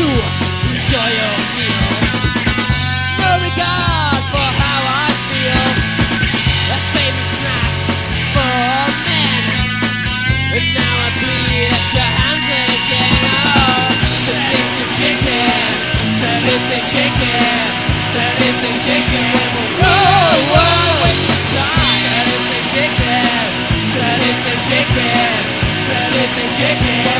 enjoy your meal. No regard for how I feel. Snack for men, and now I bleed at your hands again. Oh, chicken, chicken, chicken. The chicken, chicken, chicken.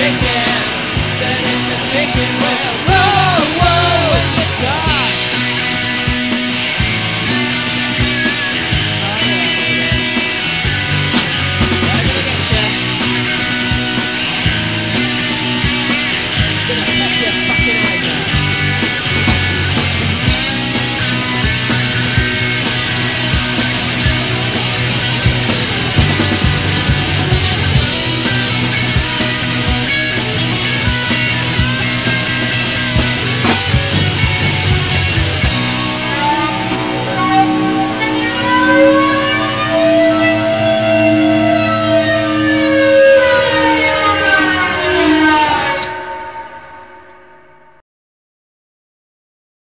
Chicken, Sadistic chicken.